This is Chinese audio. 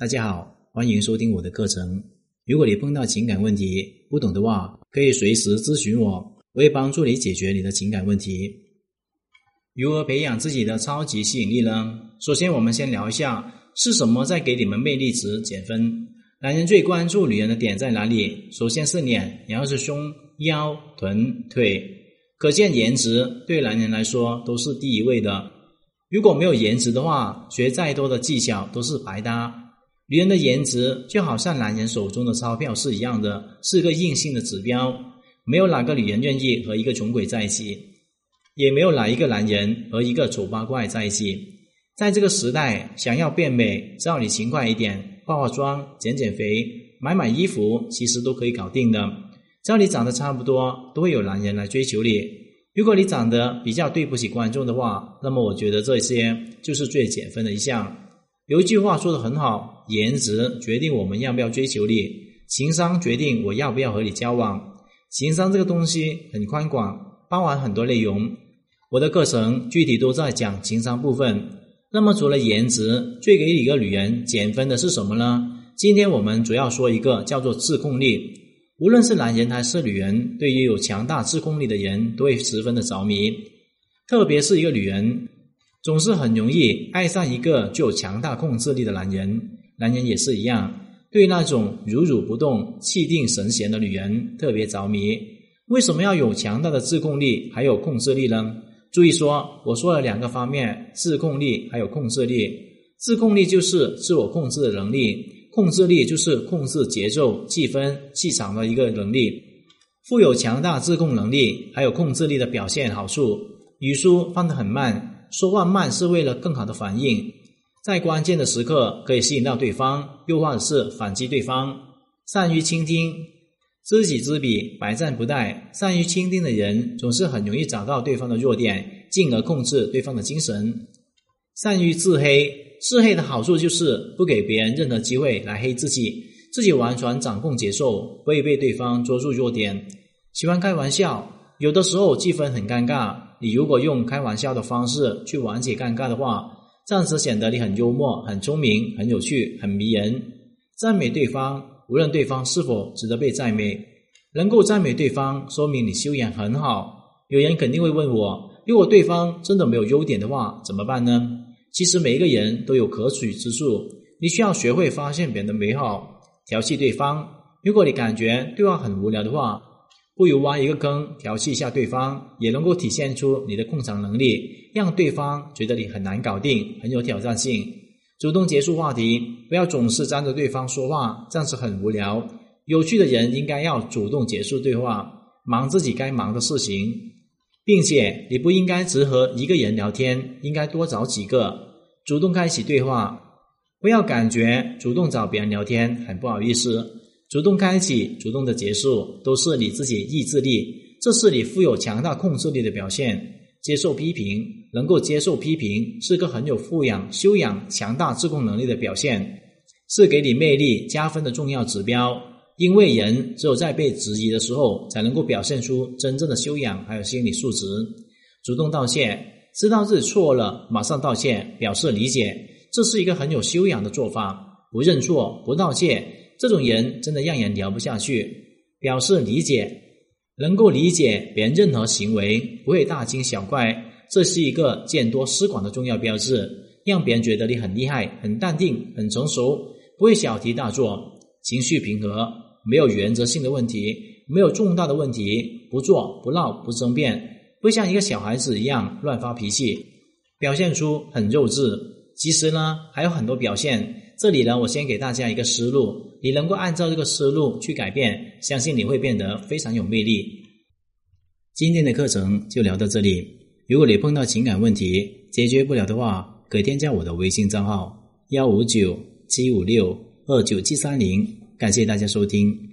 大家好，欢迎收听我的课程。如果你碰到情感问题不懂的话，可以随时咨询我，我会帮助你解决你的情感问题。如何培养自己的超级吸引力呢？首先，我们先聊一下是什么在给你们魅力值减分。男人最关注女人的点在哪里？首先是脸，然后是胸、腰、臀、腿。可见颜值对男人来说都是第一位的。如果没有颜值的话，学再多的技巧都是白搭。女人的颜值就好像男人手中的钞票是一样的，是个硬性的指标。没有哪个女人愿意和一个穷鬼在一起，也没有哪一个男人和一个丑八怪在一起。在这个时代，想要变美，只要你勤快一点，化化妆、减减肥、买买衣服，其实都可以搞定的。只要你长得差不多，都会有男人来追求你。如果你长得比较对不起观众的话，那么我觉得这些就是最减分的一项。有一句话说的很好：颜值决定我们要不要追求你，情商决定我要不要和你交往。情商这个东西很宽广，包含很多内容。我的课程具体都在讲情商部分。那么除了颜值，最给一个女人减分的是什么呢？今天我们主要说一个叫做自控力。无论是男人还是女人，对于有强大自控力的人都会十分的着迷。特别是一个女人，总是很容易爱上一个具有强大控制力的男人。男人也是一样，对那种如如不动、气定神闲的女人特别着迷。为什么要有强大的自控力还有控制力呢？注意说，我说了两个方面：自控力还有控制力。自控力就是自我控制的能力。控制力就是控制节奏、气氛、气场的一个能力。富有强大自控能力，还有控制力的表现好处：语速放得很慢，说话慢是为了更好的反应，在关键的时刻可以吸引到对方，又或者是反击对方。善于倾听，知己知彼，百战不殆。善于倾听的人，总是很容易找到对方的弱点，进而控制对方的精神。善于自黑。自黑的好处就是不给别人任何机会来黑自己，自己完全掌控节奏，不会被对方捉住弱点。喜欢开玩笑，有的时候气氛很尴尬，你如果用开玩笑的方式去缓解尴尬的话，暂时显得你很幽默、很聪明、很有趣、很迷人。赞美对方，无论对方是否值得被赞美，能够赞美对方，说明你修养很好。有人肯定会问我，如果对方真的没有优点的话，怎么办呢？其实每一个人都有可取之处，你需要学会发现别人的美好，调戏对方。如果你感觉对方很无聊的话，不如挖一个坑调戏一下对方，也能够体现出你的控场能力，让对方觉得你很难搞定，很有挑战性。主动结束话题，不要总是粘着对方说话，这样子很无聊。有趣的人应该要主动结束对话，忙自己该忙的事情。并且你不应该只和一个人聊天，应该多找几个，主动开启对话，不要感觉主动找别人聊天很不好意思，主动开启、主动的结束都是你自己意志力，这是你富有强大控制力的表现。接受批评，能够接受批评，是个很有富养、修养、强大自控能力的表现，是给你魅力加分的重要指标。因为人只有在被质疑的时候，才能够表现出真正的修养还有心理素质。主动道歉，知道自己错了，马上道歉，表示理解，这是一个很有修养的做法。不认错、不道歉，这种人真的让人聊不下去。表示理解，能够理解别人任何行为，不会大惊小怪，这是一个见多识广的重要标志，让别人觉得你很厉害、很淡定、很成熟，不会小题大做，情绪平和。没有原则性的问题，没有重大的问题，不做不闹不争辩，不像一个小孩子一样乱发脾气，表现出很幼稚。其实呢，还有很多表现。这里呢，我先给大家一个思路，你能够按照这个思路去改变，相信你会变得非常有魅力。今天的课程就聊到这里。如果你碰到情感问题解决不了的话，可添加我的微信账号幺五九七五六二九七三零。感谢大家收听。